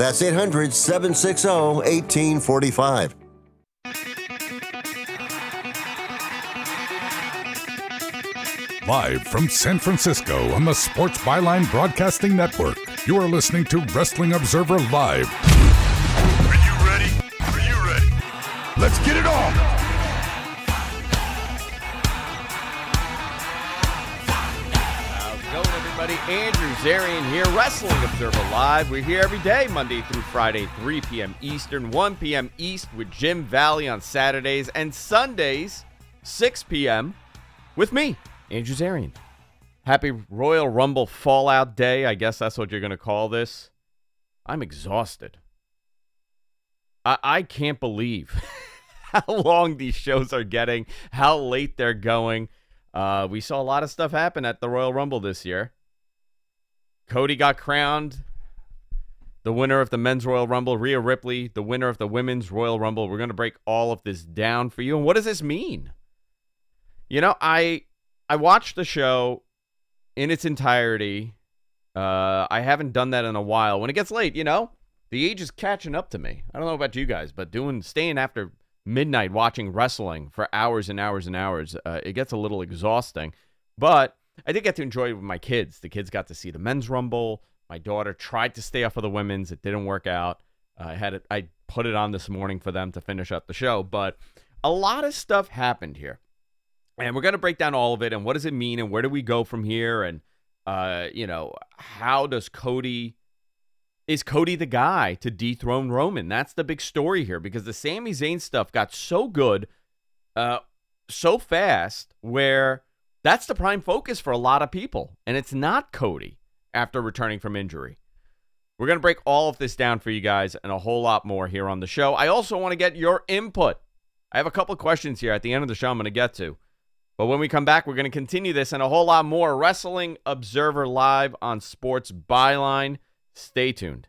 That's 800 760 1845. Live from San Francisco on the Sports Byline Broadcasting Network, you are listening to Wrestling Observer Live. Are you ready? Are you ready? Let's get it on! Andrew Zarian here, Wrestling Observer Live. We're here every day, Monday through Friday, 3 p.m. Eastern, 1 p.m. East with Jim Valley on Saturdays, and Sundays, 6 p.m. with me, Andrew Zarian. Happy Royal Rumble Fallout Day. I guess that's what you're going to call this. I'm exhausted. I, I can't believe how long these shows are getting, how late they're going. Uh, we saw a lot of stuff happen at the Royal Rumble this year. Cody got crowned the winner of the men's Royal Rumble. Rhea Ripley, the winner of the women's Royal Rumble. We're going to break all of this down for you. And what does this mean? You know, I I watched the show in its entirety. Uh, I haven't done that in a while. When it gets late, you know, the age is catching up to me. I don't know about you guys, but doing staying after midnight watching wrestling for hours and hours and hours, uh, it gets a little exhausting. But I did get to enjoy it with my kids. The kids got to see the men's rumble. My daughter tried to stay off of the women's. It didn't work out. Uh, I had it. I put it on this morning for them to finish up the show. But a lot of stuff happened here, and we're gonna break down all of it. And what does it mean? And where do we go from here? And uh, you know, how does Cody? Is Cody the guy to dethrone Roman? That's the big story here because the Sami Zayn stuff got so good, uh, so fast, where that's the prime focus for a lot of people. And it's not Cody after returning from injury. We're going to break all of this down for you guys and a whole lot more here on the show. I also want to get your input. I have a couple of questions here at the end of the show I'm going to get to. But when we come back, we're going to continue this and a whole lot more. Wrestling Observer Live on Sports Byline. Stay tuned.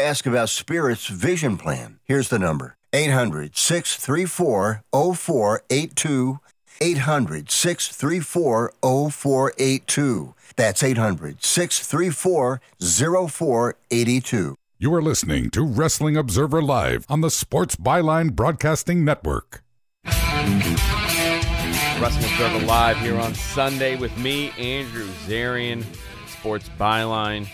ask about Spirit's vision plan. Here's the number 800 634 0482. 800 634 0482. That's 800 634 0482. You are listening to Wrestling Observer Live on the Sports Byline Broadcasting Network. Wrestling Observer Live here on Sunday with me, Andrew Zarian, Sports Byline.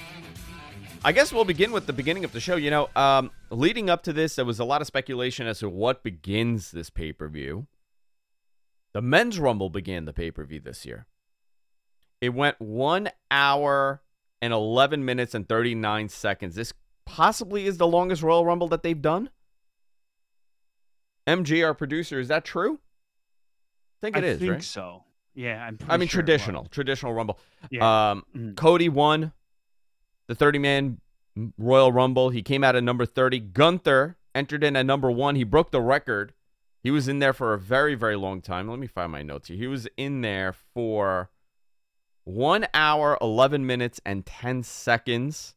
I guess we'll begin with the beginning of the show. You know, um, leading up to this, there was a lot of speculation as to what begins this pay per view. The men's rumble began the pay per view this year. It went one hour and 11 minutes and 39 seconds. This possibly is the longest Royal Rumble that they've done. MG, our producer, is that true? I think it I is, think right? so. Yeah, I'm. I mean, sure traditional, traditional Rumble. Yeah. Um, Mhm. Cody won the 30 man Royal Rumble. He came out at number 30. Gunther entered in at number one. He broke the record. He was in there for a very, very long time. Let me find my notes here. He was in there for one hour, 11 minutes, and 10 seconds.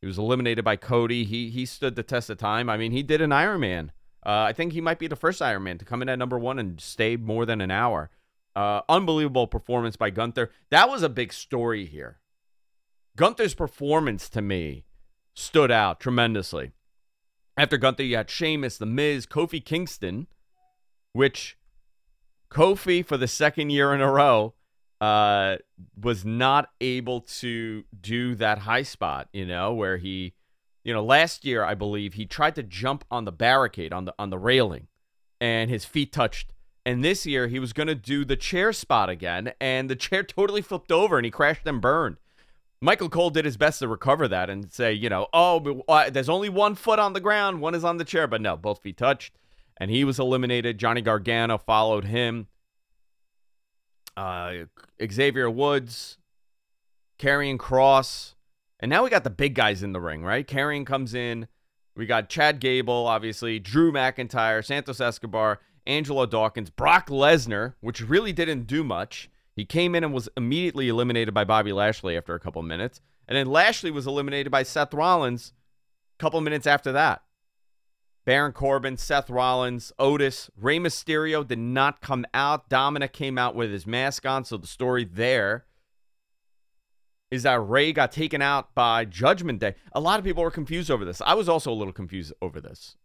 He was eliminated by Cody. He he stood the test of time. I mean, he did an Iron Man. Uh, I think he might be the first Iron Man to come in at number one and stay more than an hour. Uh, unbelievable performance by Gunther. That was a big story here. Gunther's performance to me stood out tremendously. After Gunther, you had Sheamus, The Miz, Kofi Kingston, which Kofi, for the second year in a row, uh, was not able to do that high spot, you know, where he, you know, last year, I believe, he tried to jump on the barricade, on the on the railing, and his feet touched. And this year, he was going to do the chair spot again, and the chair totally flipped over, and he crashed and burned. Michael Cole did his best to recover that and say, you know, oh, but, uh, there's only one foot on the ground, one is on the chair, but no, both feet touched, and he was eliminated. Johnny Gargano followed him. Uh, Xavier Woods, Karrion Kross, and now we got the big guys in the ring, right? Karrion comes in. We got Chad Gable, obviously, Drew McIntyre, Santos Escobar, Angelo Dawkins, Brock Lesnar, which really didn't do much. He came in and was immediately eliminated by Bobby Lashley after a couple minutes. And then Lashley was eliminated by Seth Rollins a couple minutes after that. Baron Corbin, Seth Rollins, Otis, Rey Mysterio did not come out. Dominic came out with his mask on. So the story there is that Rey got taken out by Judgment Day. A lot of people were confused over this. I was also a little confused over this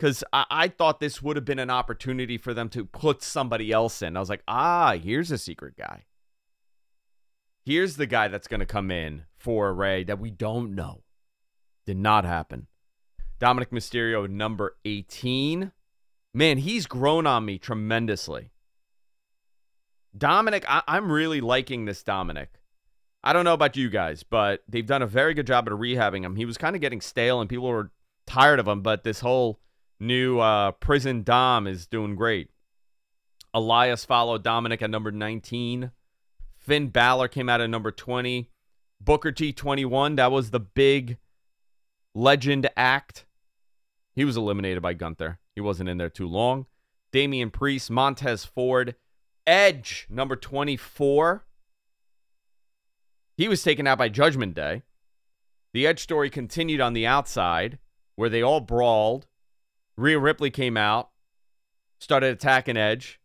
because I-, I thought this would have been an opportunity for them to put somebody else in. I was like, ah, here's a secret guy. Here's the guy that's going to come in for Rey that we don't know. Did not happen. Dominic Mysterio, number 18. Man, he's grown on me tremendously. Dominic, I- I'm really liking this Dominic. I don't know about you guys, but they've done a very good job at rehabbing him. He was kind of getting stale, and people were tired of him, but this whole new uh, prison Dom is doing great. Elias followed Dominic at number 19. Finn Balor came out at number 20. Booker T 21. That was the big legend act. He was eliminated by Gunther. He wasn't in there too long. Damian Priest, Montez Ford, Edge, number 24. He was taken out by Judgment Day. The Edge story continued on the outside, where they all brawled. Rhea Ripley came out, started attacking Edge,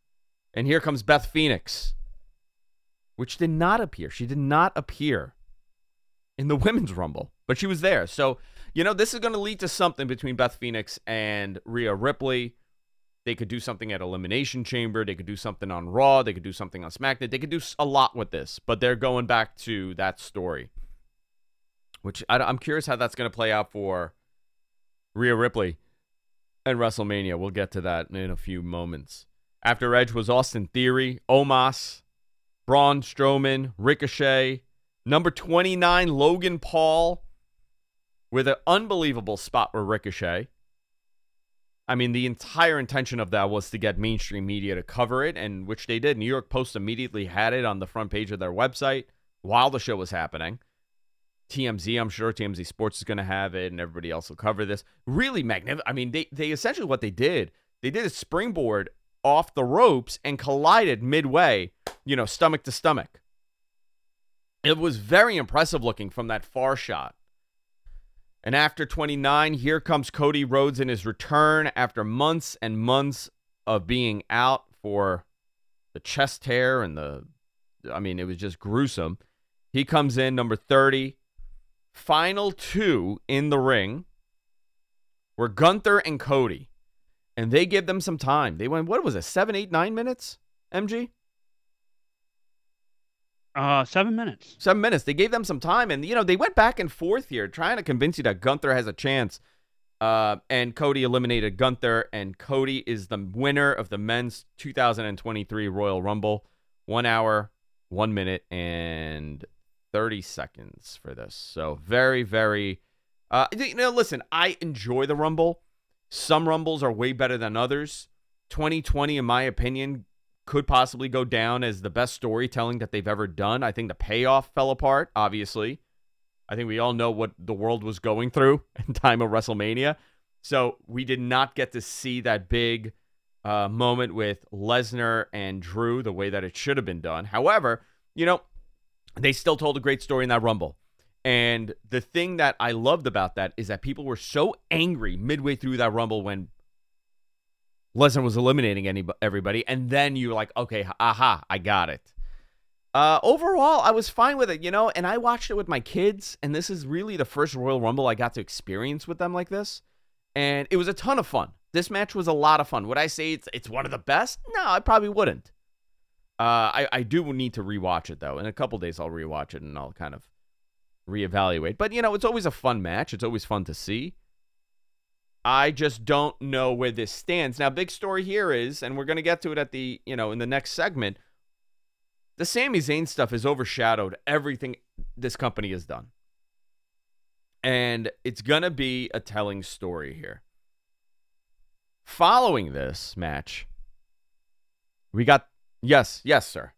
and here comes Beth Phoenix, which did not appear. She did not appear in the women's rumble, but she was there. So, you know, this is going to lead to something between Beth Phoenix and Rhea Ripley. They could do something at Elimination Chamber. They could do something on Raw. They could do something on SmackDown. They could do a lot with this, but they're going back to that story, which I, I'm curious how that's going to play out for Rhea Ripley and WrestleMania. We'll get to that in a few moments. After Edge was Austin Theory, Omos, Braun Strowman, Ricochet, number 29, Logan Paul, with an unbelievable spot with Ricochet. I mean, the entire intention of that was to get mainstream media to cover it, and which they did. New York Post immediately had it on the front page of their website while the show was happening. TMZ, I'm sure TMZ Sports is going to have it, and everybody else will cover this. Really magnificent. I mean, they they essentially what they did, they did a springboard off the ropes and collided midway, you know, stomach to stomach. It was very impressive looking from that far shot. And after 29, here comes Cody Rhodes in his return after months and months of being out for the chest tear and the, I mean, it was just gruesome. He comes in number 30. Final two in the ring were Gunther and Cody. And they give them some time. They went, what was it, seven, eight, nine minutes, MG? Uh, seven minutes. Seven minutes. They gave them some time, and you know they went back and forth here, trying to convince you that Gunther has a chance. Uh, and Cody eliminated Gunther, and Cody is the winner of the men's 2023 Royal Rumble. One hour, one minute, and 30 seconds for this. So very, very. Uh, you know, listen, I enjoy the Rumble. Some Rumbles are way better than others. 2020, in my opinion, could possibly go down as the best storytelling that they've ever done. I think the payoff fell apart, obviously. I think we all know what the world was going through in time of WrestleMania. So we did not get to see that big uh, moment with Lesnar and Drew the way that it should have been done. However, you know, they still told a great story in that Rumble. And the thing that I loved about that is that people were so angry midway through that Rumble when Lesnar was eliminating any, everybody, and then you're like, okay, aha, I got it. Uh, overall, I was fine with it, you know, and I watched it with my kids, and this is really the first Royal Rumble I got to experience with them like this, and it was a ton of fun. This match was a lot of fun. Would I say it's it's one of the best? No, I probably wouldn't. Uh, I I do need to rewatch it though. In a couple days, I'll rewatch it and I'll kind of reevaluate. But you know, it's always a fun match. It's always fun to see. I just don't know where this stands. Now, big story here is, and we're to get to it at the, you know, in the next segment. The Sami Zayn stuff has overshadowed everything this company has done. And it's to be a telling story here. Following this match, we got, yes, yes, sir.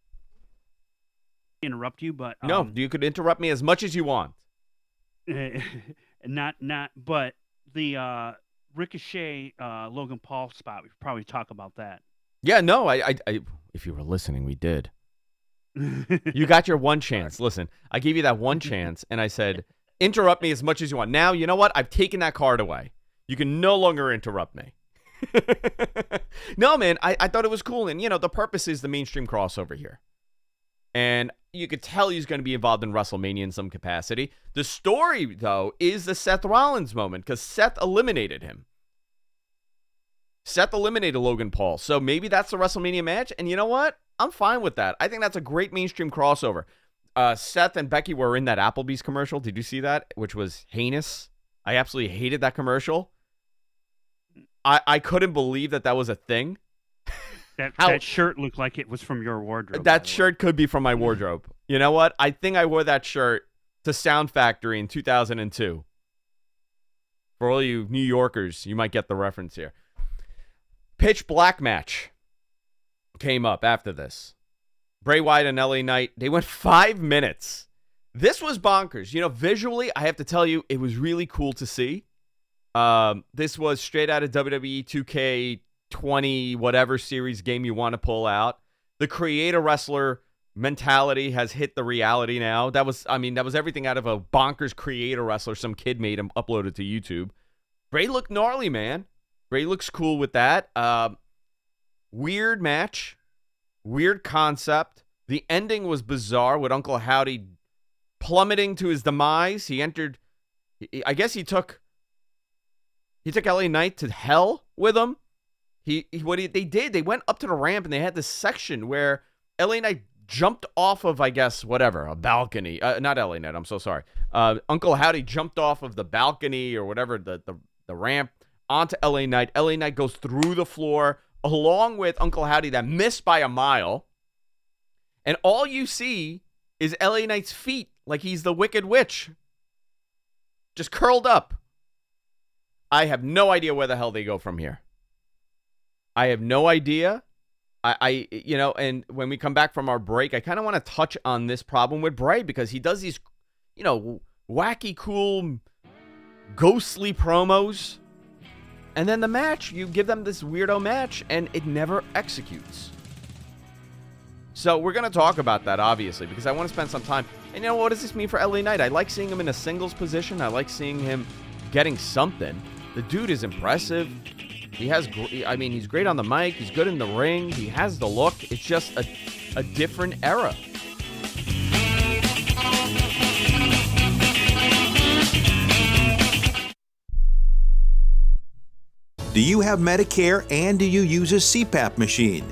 Interrupt you, but um, no, you could interrupt me as much as you want. not, not, but the, uh, Ricochet uh, Logan Paul spot. We probably talk about that. Yeah, no, I, I, I if you were listening, we did. you got your one chance. Listen, I gave you that one chance, and I said, interrupt me as much as you want. Now, you know what? I've taken that card away. You can no longer interrupt me. no, man, I, I thought it was cool. And, you know, the purpose is the mainstream crossover here. And you could tell he's going to be involved in WrestleMania in some capacity. The story, though, is the Seth Rollins moment because Seth eliminated him. Seth eliminated Logan Paul. So maybe that's the WrestleMania match. And you know what? I'm fine with that. I think that's a great mainstream crossover. Uh, Seth and Becky were in that Applebee's commercial. Did you see that? Which was heinous. I absolutely hated that commercial. I, I couldn't believe that that was a thing. That, How, that shirt looked like it was from your wardrobe. That shirt could be from my wardrobe. You know what? I think I wore that shirt to Sound Factory in 2002. For all you New Yorkers, you might get the reference here. Pitch black match came up after this. Bray Wyatt and LA Knight, they went five minutes. This was bonkers. You know, visually, I have to tell you, it was really cool to see. Um, this was straight out of WWE 2K20, whatever series game you want to pull out. The creator wrestler mentality has hit the reality now. That was, I mean, that was everything out of a bonkers creator wrestler some kid made and uploaded to YouTube. Bray looked gnarly, man. Bray looks cool with that. Uh, weird match, weird concept. The ending was bizarre with Uncle Howdy plummeting to his demise. He entered. I guess he took. He took LA Knight to hell with him. He, he what he, they did. They went up to the ramp and they had this section where LA Knight jumped off of, I guess, whatever, a balcony. Uh, not LA Knight. I'm so sorry. Uh, Uncle Howdy jumped off of the balcony or whatever the the, the ramp onto LA Knight. LA Knight goes through the floor along with Uncle Howdy that missed by a mile. And all you see is LA Knight's feet like he's the Wicked Witch. Just curled up. I have no idea where the hell they go from here. I have no idea. I, I you know, and when we come back from our break, I kind of want to touch on this problem with Bray because he does these, you know, wacky, cool, ghostly promos and then the match, you give them this weirdo match, and it never executes. So we're going to talk about that, obviously, because I want to spend some time. And you know, what does this mean for LA Knight? I like seeing him in a singles position. I like seeing him getting something. The dude is impressive. He has, I mean, he's great on the mic. He's good in the ring. He has the look. It's just a, a different era. Do you have Medicare and do you use a CPAP machine?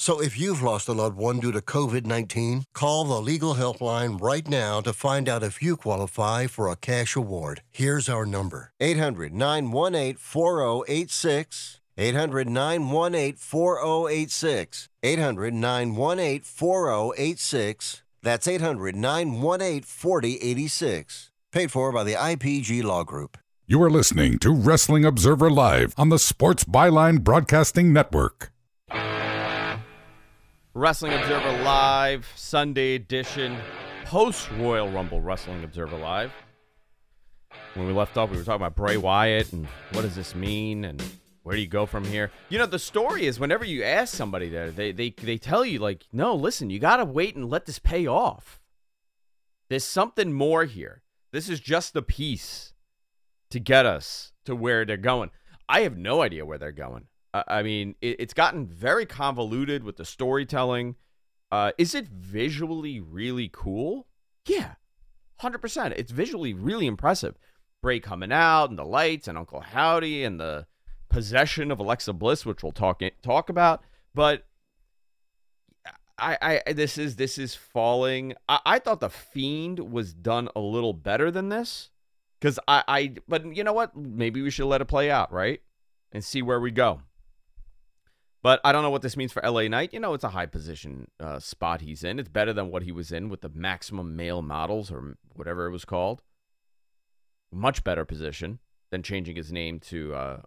So if you've lost a loved one due to COVID 19, call the legal helpline right now to find out if you qualify for a cash award. Here's our number 800 918 4086. 800 918 4086. 800 918 4086. That's 800 918 4086. Paid for by the IPG Law Group. You are listening to Wrestling Observer Live on the Sports Byline Broadcasting Network. Wrestling Observer Live, Sunday edition, post Royal Rumble Wrestling Observer Live. When we left off, we were talking about Bray Wyatt and what does this mean and where do you go from here? You know, the story is whenever you ask somebody there, they they they tell you like, no, listen, you gotta wait and let this pay off. There's something more here. This is just the piece to get us to where they're going. I have no idea where they're going. I mean, it, it's gotten very convoluted with the storytelling. Uh, is it visually really cool? Yeah, hundred percent. It's visually really impressive. Bray coming out and the lights and Uncle Howdy and the possession of Alexa Bliss, which we'll talk talk about. But I, I this is this is falling. I, I thought the Fiend was done a little better than this, because I, I. But you know what? Maybe we should let it play out, right, and see where we go. But I don't know what this means for LA Knight. You know, it's a high position uh, spot he's in. It's better than what he was in with the maximum male models or whatever it was called. Much better position than changing his name to uh,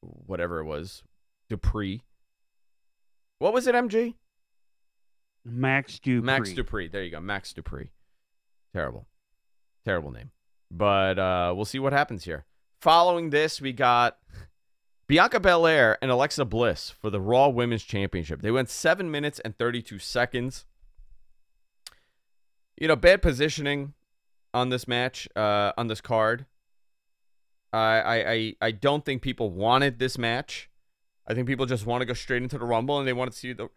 whatever it was, Dupri. What was it, MG? Max Dupri. Max Dupri. There you go, Max Dupri. Terrible, terrible name. But uh, we'll see what happens here. Following this, we got Bianca Belair and Alexa Bliss for the Raw Women's Championship. They went seven minutes and 32 seconds. You know, bad positioning on this match, uh, on this card. I, I, I don't think people wanted this match. I think people just want to go straight into the Rumble and they want to see the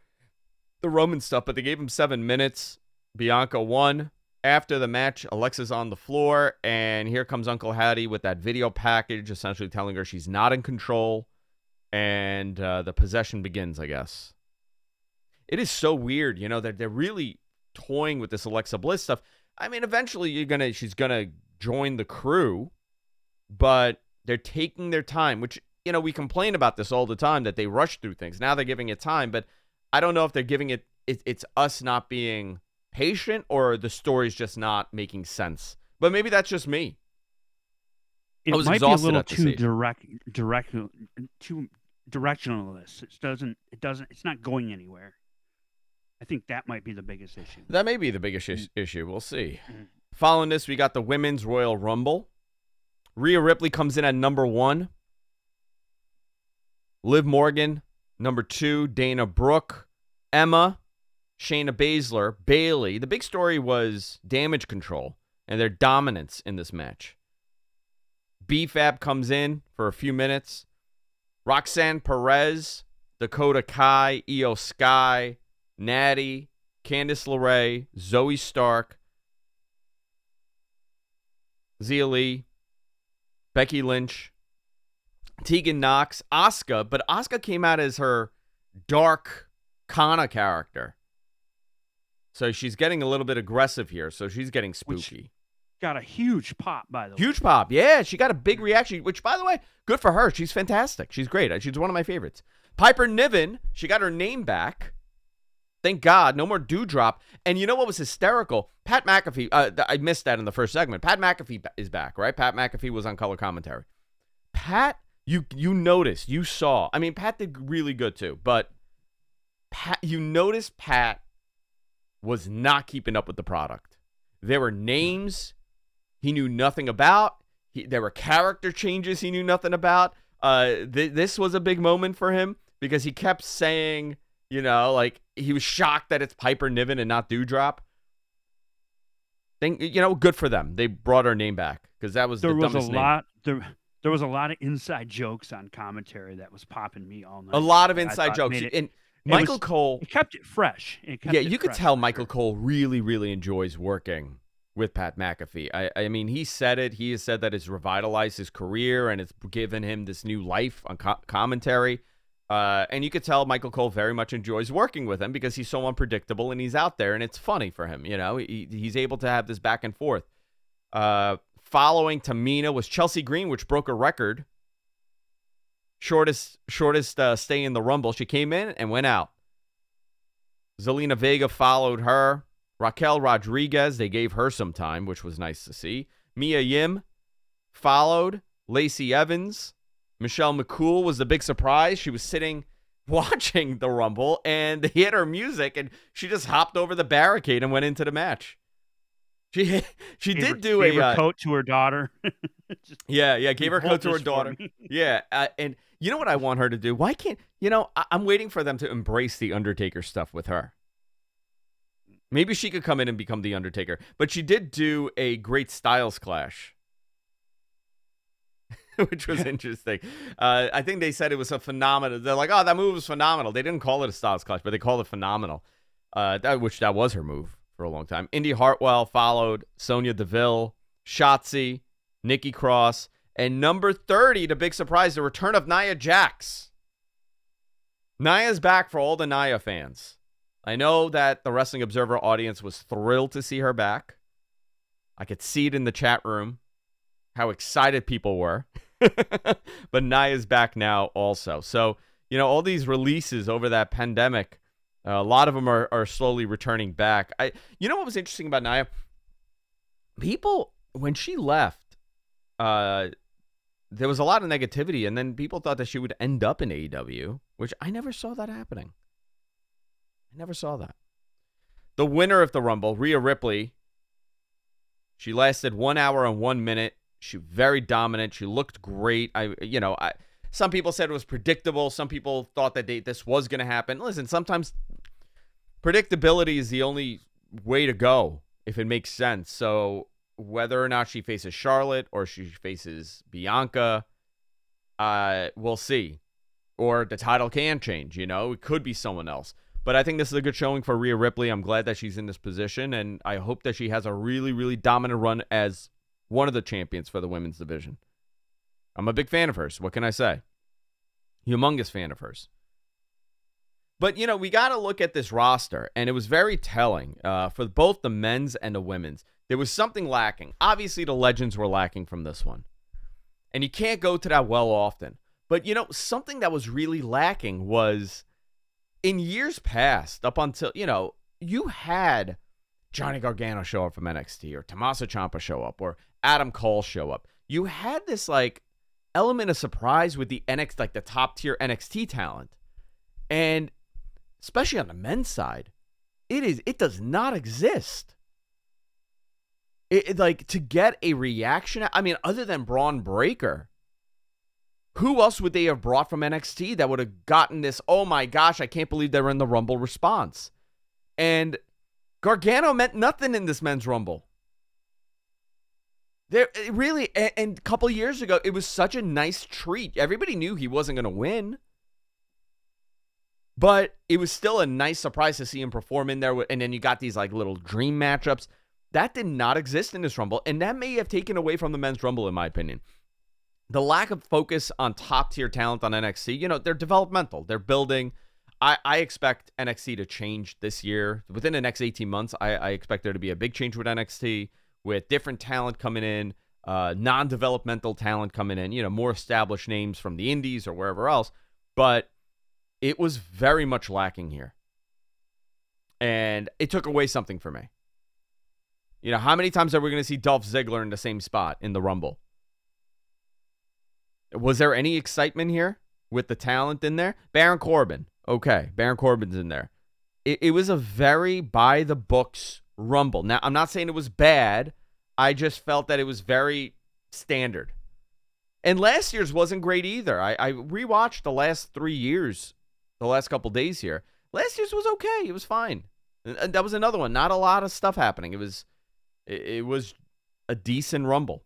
the Roman stuff, but they gave him seven minutes. Bianca won. After the match, Alexa's on the floor, and here comes Uncle Howdy with that video package, essentially telling her she's not in control, and uh, the possession begins, I guess. It is so weird, you know, that they're really toying with this Alexa Bliss stuff. I mean, eventually you're gonna she's gonna join the crew, but they're taking their time, which you know we complain about this all the time that they rush through things. Now they're giving it time, but I don't know if they're giving it, it it's us not being patient or the story's just not making sense. But maybe that's just me. It I was might be a little too direct, direct, too directionalist. It doesn't. It doesn't. It's not going anywhere. I think that might be the biggest issue. That may be the biggest is- issue. We'll see. Mm. Following this, we got the Women's Royal Rumble. Rhea Ripley comes in at number one. Liv Morgan, number two. Dana Brooke, Emma, Shayna Baszler, Bayley. The big story was damage control and their dominance in this match. B-Fab comes in for a few minutes. Roxanne Perez, Dakota Kai, Iyo Sky, Nattie, Candice LeRae, Zoey Stark, Xia Li, Becky Lynch, Tegan Nox, Asuka, but Asuka came out as her dark Kana character. So she's getting a little bit aggressive here, so she's getting Which- spooky. Got a huge pop, by the way. Huge pop. Yeah, she got a big reaction, which, by the way, good for her. She's fantastic. She's great. She's one of my favorites. Piper Niven, she got her name back. Thank God. No more Doudrop. And you know what was hysterical? Pat McAfee, uh, I missed that in the first segment. Pat McAfee is back, right? Pat McAfee was on color commentary. Pat, you you noticed, you saw. I mean, Pat did really good too, but Pat, you noticed Pat was not keeping up with the product. There were names he knew nothing about. He, there were character changes he knew nothing about. Uh, th- this was a big moment for him because he kept saying, you know, like he was shocked that it's Piper Niven and not Doudrop. Think, you know, good for them. They brought her name back because that was there the was a name. lot. There, there was a lot of inside jokes on commentary that was popping me all night. A lot of inside jokes. It, and Michael was- Cole, it kept it fresh. It kept yeah, it you could tell Michael. Cole really, really enjoys working with Pat McAfee. I, I mean, he said it. He has said that it's revitalized his career and it's given him this new life on co- commentary. Uh, and you could tell Michael Cole very much enjoys working with him because he's so unpredictable and he's out there and it's funny for him. You know, he, he's able to have this back and forth. Uh, following Tamina was Chelsea Green, which broke a record. Shortest, shortest uh, stay in the Rumble. She came in and went out. Zelina Vega followed her. Raquel Rodriguez, they gave her some time, which was nice to see. Mia Yim followed. Lacey Evans. Michelle McCool was the big surprise. She was sitting watching the Rumble and they hit her music and she just hopped over the barricade and went into the match. She she Gave did her, do gave a her uh, coat to her daughter. Yeah, yeah. Gave her coat to her daughter. Yeah, uh, and you know what I want her to do? Why can't you know? I- I'm waiting for them to embrace the Undertaker stuff with her. Maybe she could come in and become the Undertaker. But she did do a great Styles clash, which was interesting. Uh, I think they said it was a phenomenal. They're like, "Oh, that move was phenomenal." They didn't call it a Styles clash, but they called it phenomenal. Uh, that which that was her move for a long time. Indi Hartwell followed Sonya Deville, Shotzi, Nikki Cross, and number 30, the big surprise, the return of Nia Jax. Nia's back for all the Nia fans. I know that the Wrestling Observer audience was thrilled to see her back. I could see it in the chat room how excited people were. but Nia's back now also. So, you know, all these releases over that pandemic, uh, a lot of them are, are slowly returning back. I you know what was interesting about Nia? People when she left, uh there was a lot of negativity and then people thought that she would end up in AEW, which I never saw that happening. I never saw that. The winner of the Rumble, Rhea Ripley, she lasted one hour and one minute. She very dominant. She looked great. I, you know, I. Some people said it was predictable. Some people thought that they, this was going to happen. Listen, sometimes predictability is the only way to go if it makes sense. So whether or not she faces Charlotte or she faces Bianca, uh, we'll see. Or the title can change. You know, it could be someone else. But I think this is a good showing for Rhea Ripley. I'm glad that she's in this position, and I hope that she has a really, really dominant run as one of the champions for the women's division. I'm a big fan of hers. What can I say? Humongous fan of hers. But, you know, we got to look at this roster, and it was very telling uh, for both the men's and the women's. There was something lacking. Obviously, the legends were lacking from this one. And you can't go to that well often. But, you know, something that was really lacking was in years past, up until, you know, you had Johnny Gargano show up from NXT or Tommaso Ciampa show up or Adam Cole show up. You had this like element of surprise with the NXT, like the top tier NXT talent. And especially on the men's side, it is it does not exist. It, it- like to get a reaction. I mean, other than Bron Breakker, who else would they have brought from NXT that would have gotten this? Oh my gosh, I can't believe they're in the Rumble response. And Gargano meant nothing in this men's Rumble. There really, and, and a couple years ago, it was such a nice treat. Everybody knew he wasn't going to win, but it was still a nice surprise to see him perform in there. And then you got these like little dream matchups that did not exist in this Rumble, and that may have taken away from the men's Rumble, in my opinion the lack of focus on top tier talent on NXT, you know, they're developmental. They're building. I, I expect NXT to change this year. Within the next 18 months, I, I expect there to be a big change with NXT, with different talent coming in, uh, non developmental talent coming in, you know, more established names from the indies or wherever else. But it was very much lacking here. And it took away something for me. You know, how many times are we going to see Dolph Ziggler in the same spot in the Rumble? Was there any excitement here with the talent in there? Baron Corbin. Okay, Baron Corbin's in there. It, it was a very by the books rumble. Now, I'm not saying it was bad. I just felt that it was very standard. And last year's wasn't great either. I, I rewatched the last three years, the last couple days here. Last year's was okay. It was fine. And- that was another one. Not a lot of stuff happening. It was, it, it was a decent rumble.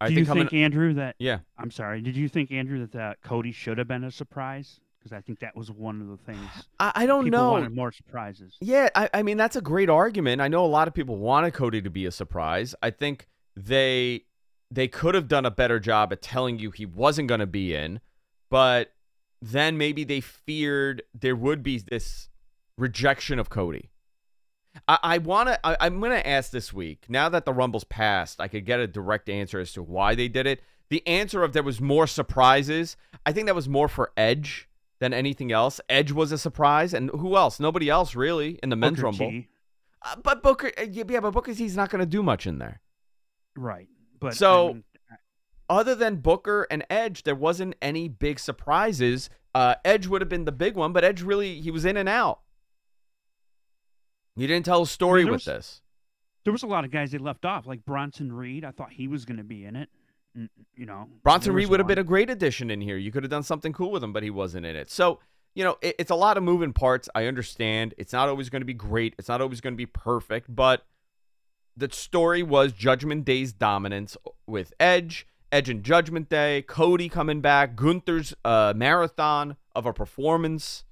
I Do you coming- think, Andrew, that yeah. I'm sorry. Did you think, Andrew, that, that Cody should have been a surprise? Because I think that was one of the things. I, I don't people know. wanted more surprises. Yeah, I, I mean that's a great argument. I know a lot of people wanted Cody to be a surprise. I think they they could have done a better job at telling you he wasn't going to be in, but then maybe they feared there would be this rejection of Cody. I, I want to. I'm going to ask this week. Now that the Rumble's passed, I could get a direct answer as to why they did it. The answer of there was more surprises. I think that was more for Edge than anything else. Edge was a surprise, and who else? Nobody else really in the men's Booker rumble. Uh, but Booker, uh, yeah, yeah, but Booker, he's not going to do much in there. Right. But So- I mean, Other than Booker and Edge, there wasn't any big surprises. Uh, Edge would have been the big one, but Edge really he was in and out. He didn't tell a story there with was- this. there was a lot of guys they left off, like Bronson Reed. I thought he was going to be in it. You know, Bronson Reed would have been a great addition in here. You could have done something cool with him, but he wasn't in it. So, you know, it, it's a lot of moving parts. I understand. It's not always going to be great. It's not always going to be perfect, but the story was Judgment Day's dominance with Edge, Edge and Judgment Day, Cody coming back, Gunther's uh, marathon of a performance.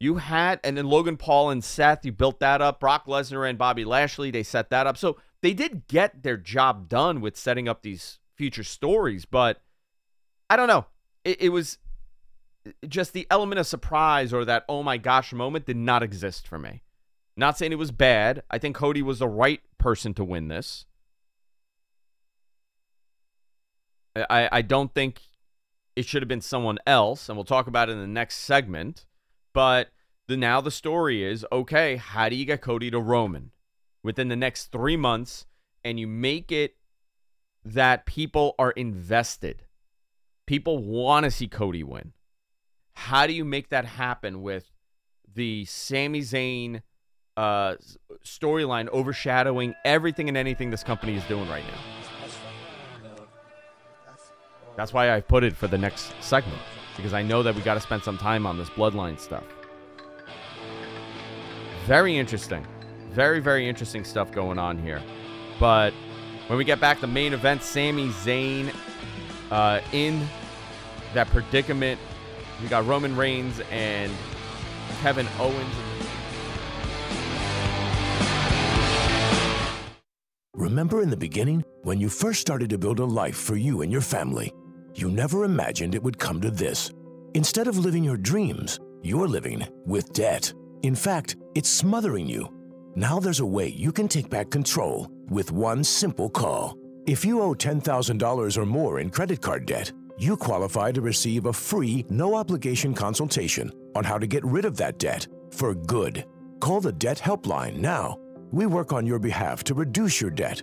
You had, and then Logan Paul and Seth, you built that up. Brock Lesnar and Bobby Lashley, they set that up. So they did get their job done with setting up these future stories, but I don't know. It, it was just the element of surprise or that oh my gosh moment did not exist for me. Not saying it was bad. I think Cody was the right person to win this. I, I don't think it should have been someone else, and we'll talk about it in the next segment. But the now the story is okay, how do you get Cody to Roman within the next three months and you make it that people are invested? People want to see Cody win. How do you make that happen with the Sami Zayn uh, storyline overshadowing everything and anything this company is doing right now? That's why I put it for the next segment because I know that we got to spend some time on this bloodline stuff. Very interesting. Very, very interesting stuff going on here. But when we get back, to the main event, Sami Zayn uh, in that predicament. We got Roman Reigns and Kevin Owens. Remember in the beginning, when you first started to build a life for you and your family, you never imagined it would come to this. Instead of living your dreams, you're living with debt. In fact, it's smothering you. Now there's a way you can take back control with one simple call. If you owe $10,000 or more in credit card debt, you qualify to receive a free, no obligation consultation on how to get rid of that debt for good. Call the Debt Helpline now. We work on your behalf to reduce your debt.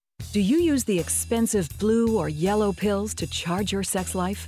Do you use the expensive blue or yellow pills to charge your sex life?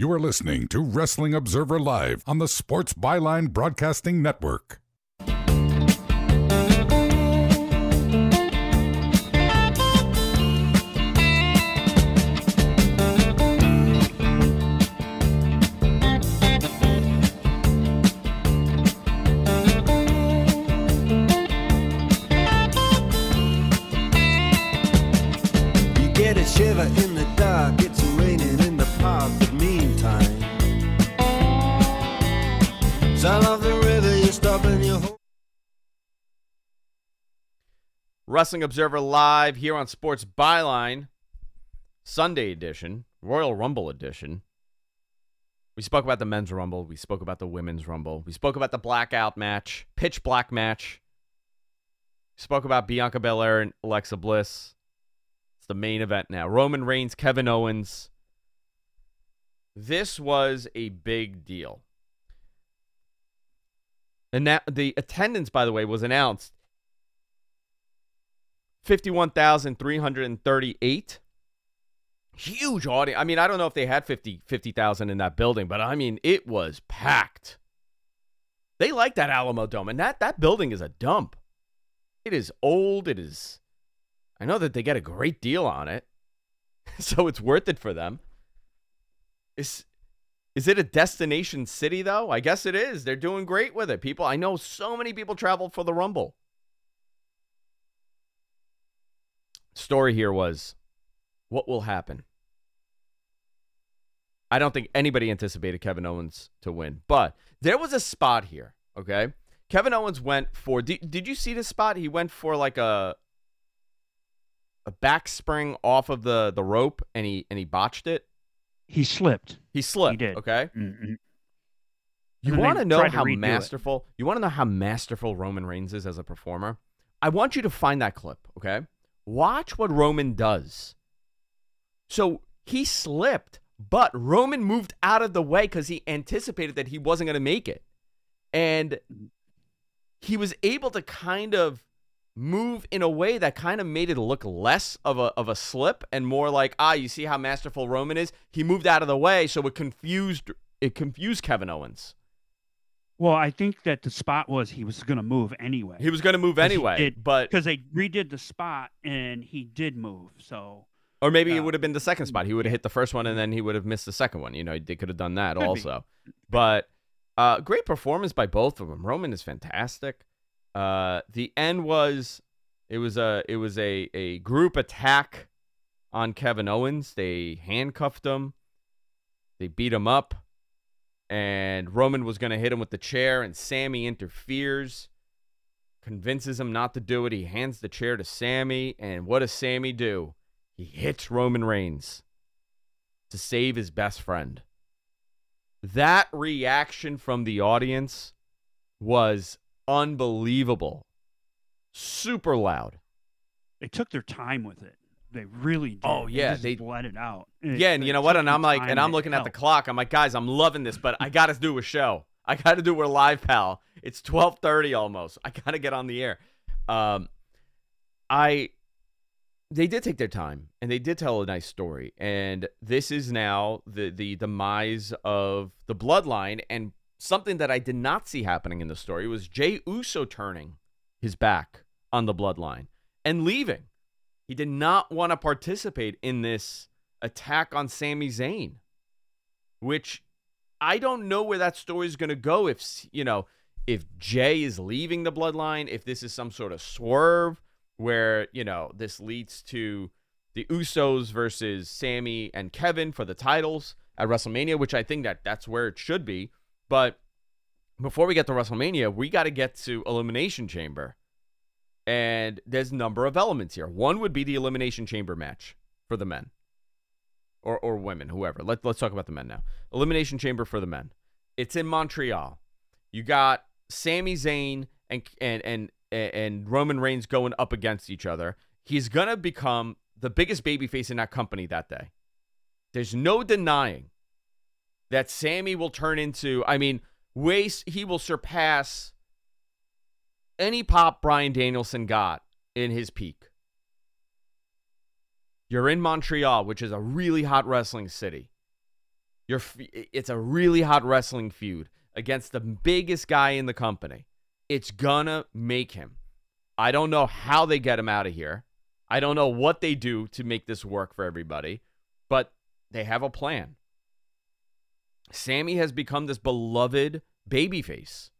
You are listening to Wrestling Observer Live on the Sports Byline Broadcasting Network. Wrestling Observer Live here on Sports Byline, Sunday edition, Royal Rumble edition. We spoke about the men's Rumble. We spoke about the women's Rumble. We spoke about the blackout match, pitch black match. We spoke about Bianca Belair and Alexa Bliss. It's the main event now. Roman Reigns, Kevin Owens. This was a big deal. And that the attendance, by the way, was announced 51,338. Huge audience. I mean, I don't know if they had 50 50,000 in that building, but I mean, it was packed. They like that Alamodome, and that that building is a dump. It is old. It is. I know that they get a great deal on it, so it's worth it for them. Is is it a destination city though? I guess it is. They're doing great with it. People, I know so many people traveled for the Rumble. Story here was what will happen? I don't think anybody anticipated Kevin Owens to win, but there was a spot here, okay? Kevin Owens went for did, did you see this spot? He went for like a a back spring off of the the rope and he and he botched it. He slipped. He slipped. He did. Okay. Mhm. You want to know how redo it. masterful? You want to know how masterful Roman Reigns is as a performer? I want you to find that clip, okay? Watch what Roman does. So he slipped, but Roman moved out of the way because he anticipated that he wasn't going to make it. And he was able to kind of move in a way that kind of made it look less of a of a slip and more like ah you see how masterful Roman is he moved out of the way so it confused it confused Kevin Owens Well, I think that the spot was he was going to move anyway. he was going to move anyway but because they redid the spot and he did move. So or maybe it would have been the second spot. He would have hit the first one and then he would have missed the second one. You know they could have done that Could be. also. But uh great performance by both of them Roman is fantastic. Uh the end was it was a it was a a group attack on Kevin Owens. They handcuffed him they beat him up and Roman was going to hit him with the chair and Sami interferes convinces him not to do it. He hands the chair to Sami and what does Sami do? He hits Roman Reigns to save his best friend. That reaction from the audience was unbelievable. Super loud. They took their time with it. They really did. Oh, yeah, just they- let it out. Yeah, and you know what? And I'm like, and I'm looking at the clock. clock. I'm like, guys, I'm loving this, but I got to do a show. I got to do a live, pal. It's 12:30 almost. I got to get on the air. Um, I, they did take their time, and they did tell a nice story. And this is now the the demise of the bloodline, and something that I did not see happening in the story was Jay Uso turning his back on the bloodline and leaving. He did not want to participate in this attack on Sami Zayn, which I don't know where that story is going to go. If, you know, if Jay is leaving the bloodline, if this is some sort of swerve where, you know, this leads to the Usos versus Sami and Kevin for the titles at WrestleMania, which I think that that's where it should be. But before we get to WrestleMania, we got to get to Elimination Chamber. And there's a number of elements here. One would be the Elimination Chamber match for the men or, or women, whoever. Let, let's talk about the men now. Elimination Chamber for the men. It's in Montreal. You got Sami Zayn and, and, and, and Roman Reigns going up against each other. He's to become the biggest babyface in that company that day. There's no denying that Sami will turn into, I mean, ways he will surpass any pop Bryan Danielson got in his peak. You're in Montreal, which is a really hot wrestling city. You're it's a really hot wrestling feud against the biggest guy in the company. It's gonna make him. I don't know how they get him out of here. I don't know what they do to make this work for everybody, but they have a plan. Sami has become this beloved babyface.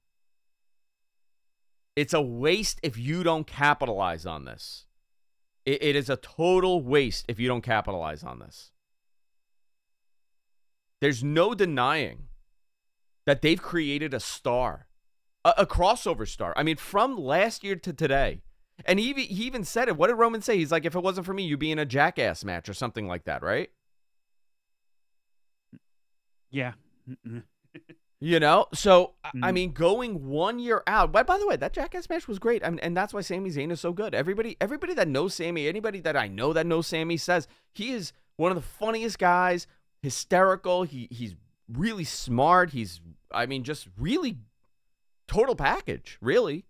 It's a waste if you don't capitalize on this. It, it is a total waste if you don't capitalize on this. There's no denying that they've created a star, a, a crossover star. I mean, from last year to today. And he, he even said it. What did Roman say? He's like, if it wasn't for me, you'd be in a jackass match or something like that, right? Yeah. Mm-mm. You know, so I- I Mm. mean, going one year out. But by the way, that Jackass match was great, I mean, and that's why Sami Zayn is so good. Everybody, everybody that knows Sami, anybody that I know that knows Sami says he is one of the funniest guys. Hysterical. He he's really smart. He's, I mean, just really total package. Really,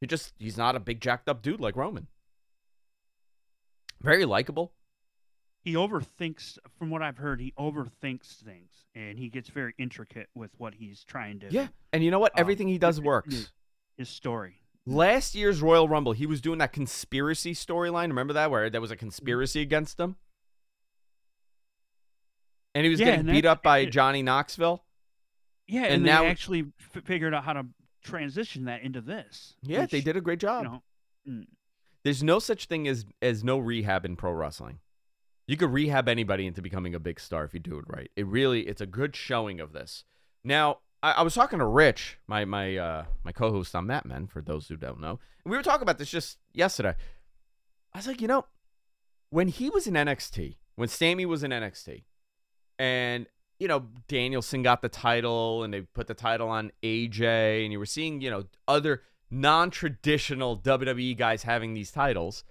he just he's not a big jacked up dude like Roman. Very likable. He overthinks, from what I've heard, he overthinks things, and he gets very intricate with what he's trying to. Yeah, and you know what? um, Everything he does works. His story. Last year's Royal Rumble, he was doing that conspiracy storyline. Remember that where there was a conspiracy against him, and he was Yeah, getting beat up by it- Johnny Knoxville. Yeah, And and, now- they actually f- figured out how to transition that into this. Yeah, they did a great job. You know, mm, There's no such thing as as no rehab in pro wrestling. You could rehab anybody into becoming a big star if you do it right. It really, it's a good showing of this. Now, I, I was talking to Rich, my my uh, my co-host on Mad Men, for those who don't know, and we were talking about this just yesterday. I was like, you know, when he was in NXT, when Sami was in NXT, and you know Danielson got the title, and they put the title on AJ, and you were seeing you know other non-traditional WWE guys having these titles.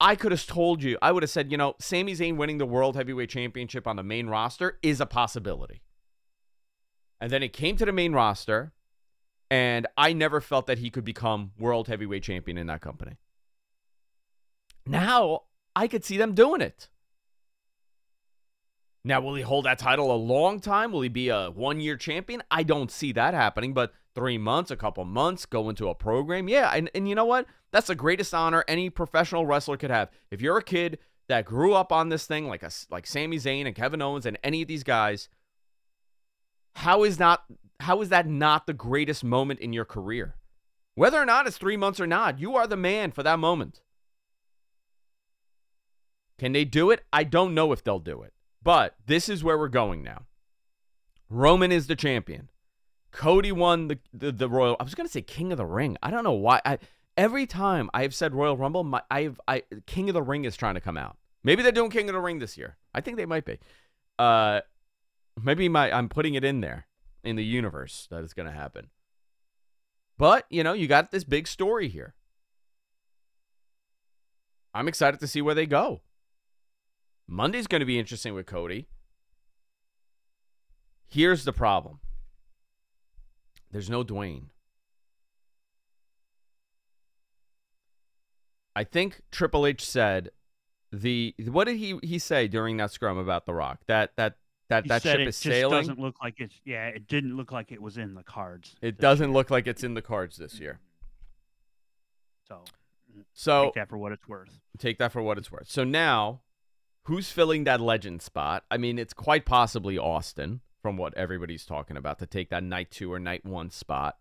I could have told you, I would have said, you know, Sami Zayn winning the World Heavyweight Championship on the main roster is a possibility. And then it came to the main roster, and I never felt that he could become World Heavyweight Champion in that company. Now I could see them doing it. Now, will he hold that title a long time? Will he be a one year champion? I don't see that happening, but three months, a couple months, go into a program. Yeah. And, and you know what? That's the greatest honor any professional wrestler could have. If you're a kid that grew up on this thing, like a, like Sami Zayn and Kevin Owens and any of these guys, how is not how is that not the greatest moment in your career? Whether or not it's three months or not, you are the man for that moment. Can they do it? I don't know if they'll do it. But this is where we're going now. Roman is the champion. Cody won the, the, the Royal. I was gonna say King of the Ring. I don't know why. I every time I have said Royal Rumble, my I've I King of the Ring is trying to come out. Maybe they're doing King of the Ring this year. I think they might be. Uh, maybe my I'm putting it in there in the universe that it's gonna happen. But you know, you got this big story here. I'm excited to see where they go. Monday's going to be interesting with Cody. Here's the problem there's no Dwayne. I think Triple H said the what did he he say during that scrum about The Rock? That that that he that ship it is just sailing. doesn't look like it's. Yeah, it didn't look like it was in the cards. It doesn't year, look like it's in the cards this year. So, mm, So take that for what it's worth. Take that for what it's worth. So now, who's filling that legend spot? I mean, it's quite possibly Austin, from what everybody's talking about, to take that night two or night one spot.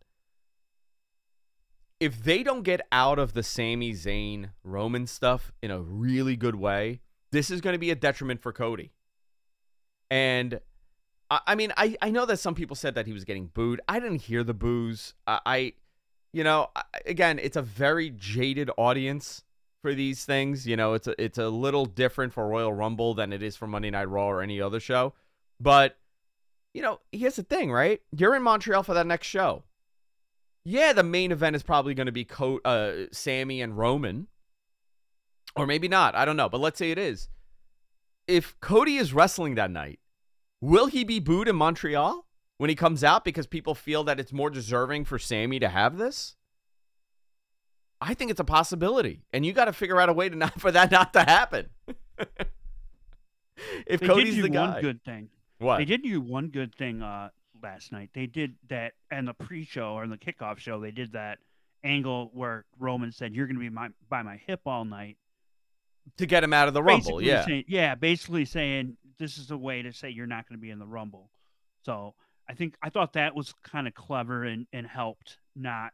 If they don't get out of the Sami Zayn Roman stuff in a really good way, this is going to be a detriment for Cody. And I, I mean, I, I know that some people said that he was getting booed. I didn't hear the boos. I, I you know, I- again, it's a very jaded audience for these things. You know, it's a it's a little different for Royal Rumble than it is for Monday Night Raw or any other show. But you know, here's the thing, right? You're in Montreal for that next show. Yeah, the main event is probably going to be Co- uh, Sami and Roman, or maybe not. I don't know, but let's say it is. If Cody is wrestling that night, will he be booed in Montreal when he comes out because people feel that it's more deserving for Sami to have this? I think it's a possibility, and you got to figure out a way to not for that not to happen. if they Cody's the guy, one good thing. What? They did do one good thing uh, last night. They did that, and the pre-show or the kickoff show, they did that angle where Roman said, "You're going to be my by my hip all night." to get him out of the rumble, Basically yeah. saying, yeah, basically saying this is a way to say you're not going to be in the rumble. So I think I thought that was kind of clever and, and helped not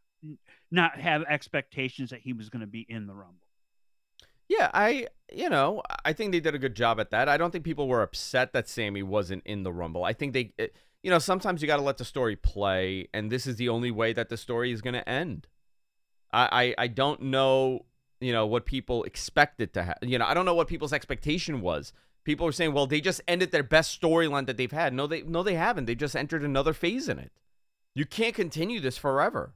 not have expectations that he was going to be in the rumble. Yeah, I you know I think they did a good job at that. I don't think people were upset that Sami wasn't in the Rumble. I think they, it- you know, sometimes you got to let the story play, and this is the only way that the story is going to end. I, I I don't know, you know, what people expected to have. You know, I don't know what people's expectation was. People were saying, well, they just ended their best storyline that they've had. No, they no they haven't. They just entered another phase in it. You can't continue this forever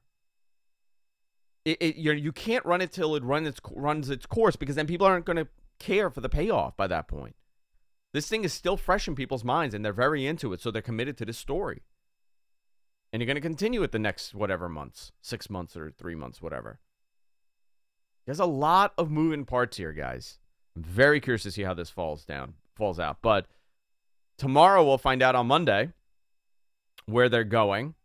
it, it you're, you can't run it till it run its runs its course because then people aren't going to care for the payoff by that point. This thing is still fresh in people's minds and they're very into it, so they're committed to this story. And you're going to continue it the next whatever months, six months or three months, whatever. There's a lot of moving parts here, guys. I'm very curious to see how this falls down, falls out. But tomorrow we'll find out on Monday where they're going.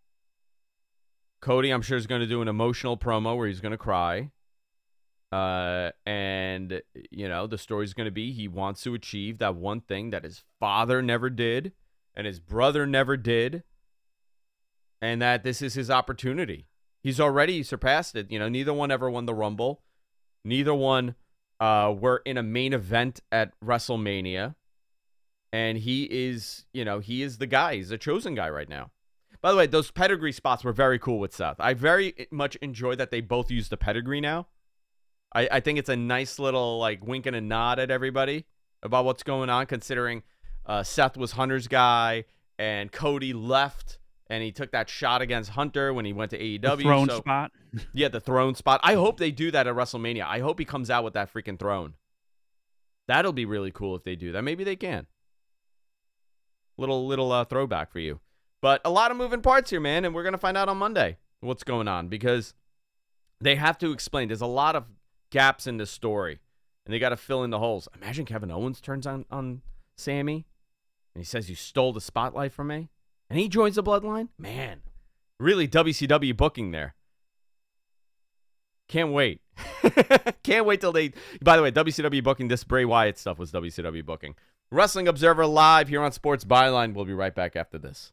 Cody, I'm sure, is going to do an emotional promo where he's going to cry. Uh, and, you know, the story's going to be he wants to achieve that one thing that his father never did and his brother never did. And that this is his opportunity. He's already surpassed it. You know, neither one ever won the Rumble. Neither one uh, were in a main event at WrestleMania. And he is, you know, he is the guy. He's a chosen guy right now. By the way, those pedigree spots were very cool with Seth. I very much enjoy that they both use the pedigree now. I, I think it's a nice little like wink and a nod at everybody about what's going on, considering uh, Seth was Hunter's guy and Cody left and he took that shot against Hunter when he went to AEW. The throne so- spot. yeah, the throne spot. I hope they do that at WrestleMania. I hope he comes out with that freaking throne. That'll be really cool if they do that. Maybe they can. Little little uh, throwback for you. But a lot of moving parts here, man, and we're gonna find out on Monday what's going on because they have to explain. There's a lot of gaps in this story, and they got to fill in the holes. Imagine Kevin Owens turns on on Sami, and he says, "You stole the spotlight from me," and he joins the Bloodline. Man, really WCW booking there. Can't wait. Can't wait till they. By the way, WCW booking this Bray Wyatt stuff was WCW booking. Wrestling Observer live here on Sports Byline. We'll be right back after this.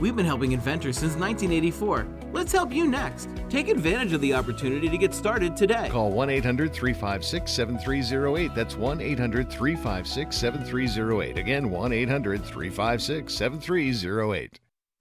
We've been helping inventors since 1984, Let's help you next. Take advantage of the opportunity to get started today. Call 1 800 356 7308. That's 1 800 356 7308. Again, 1 800 356 7308.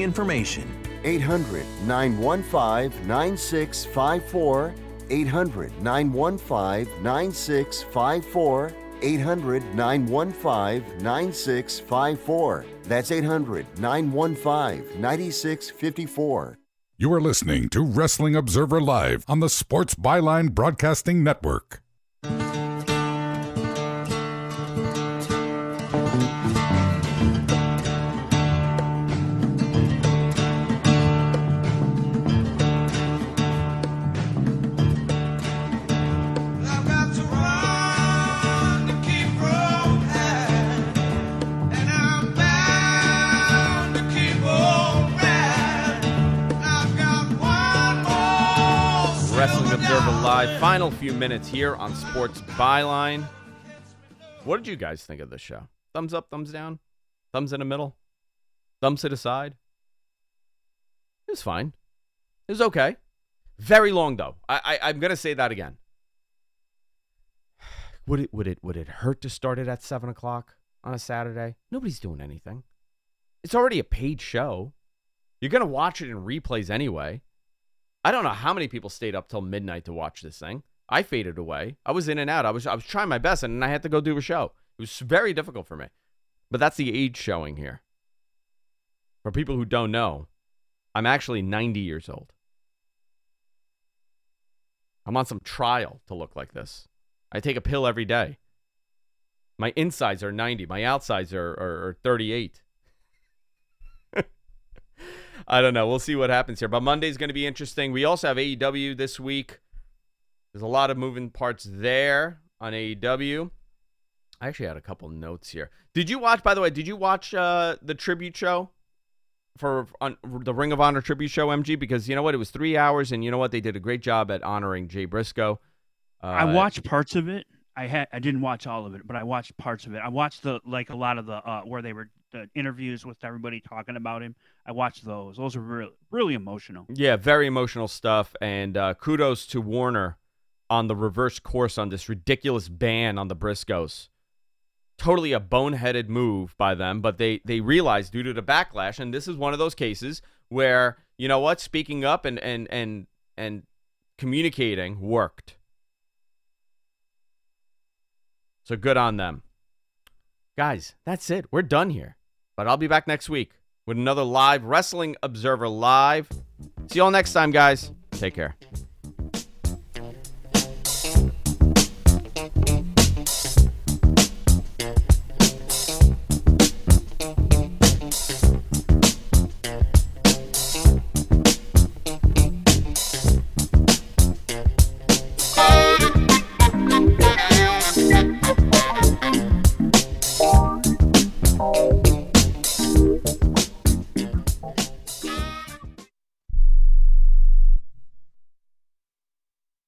information. 800 915 9654. 800 915 9654. 800 915 9654. That's 800 915 9654. You are listening to Wrestling Observer Live on the Sports Byline Broadcasting Network. Live. Final few minutes here on Sports Byline. What did you guys think of this show? Thumbs up, thumbs down, thumbs in the middle, thumbs to the side. It was fine. It was okay. Very long though. I, I I'm gonna say that again. Would it would it would it hurt to start it at seven o'clock on a Saturday? Nobody's doing anything. It's already a paid show. You're gonna watch it in replays anyway. I don't know how many people stayed up till midnight to watch this thing. I faded away. I was in and out. I was I was trying my best, and I had to go do a show. It was very difficult for me. But that's the age showing here. For people who don't know, I'm actually 90 years old. I'm on some trial to look like this. I take a pill every day. My insides are 90. My outsides are, are, are 38. I don't know. We'll see what happens here. But Monday's going to be interesting. We also have AEW this week. There's a lot of moving parts there on AEW. I actually had a couple notes here. Did you watch, by the way, did you watch uh, the tribute show for on, the Ring of Honor tribute show, MG? Because you know what? It was three hours, and you know what? They did a great job at honoring Jay Briscoe. Uh, I watched parts of it. I had I didn't watch all of it, but I watched parts of it. I watched the like a lot of the uh, where they were the interviews with everybody talking about him. I watched those. Those are really really emotional. Yeah, very emotional stuff. And uh, kudos to Warner on the reverse course on this ridiculous ban on the Briscoes. Totally a boneheaded move by them, but they they realized due to the backlash, and this is one of those cases where you know what, speaking up and and and and communicating worked. So good on them. Guys, that's it. We're done here. But I'll be back next week with another live Wrestling Observer Live. See you all next time, guys. Take care.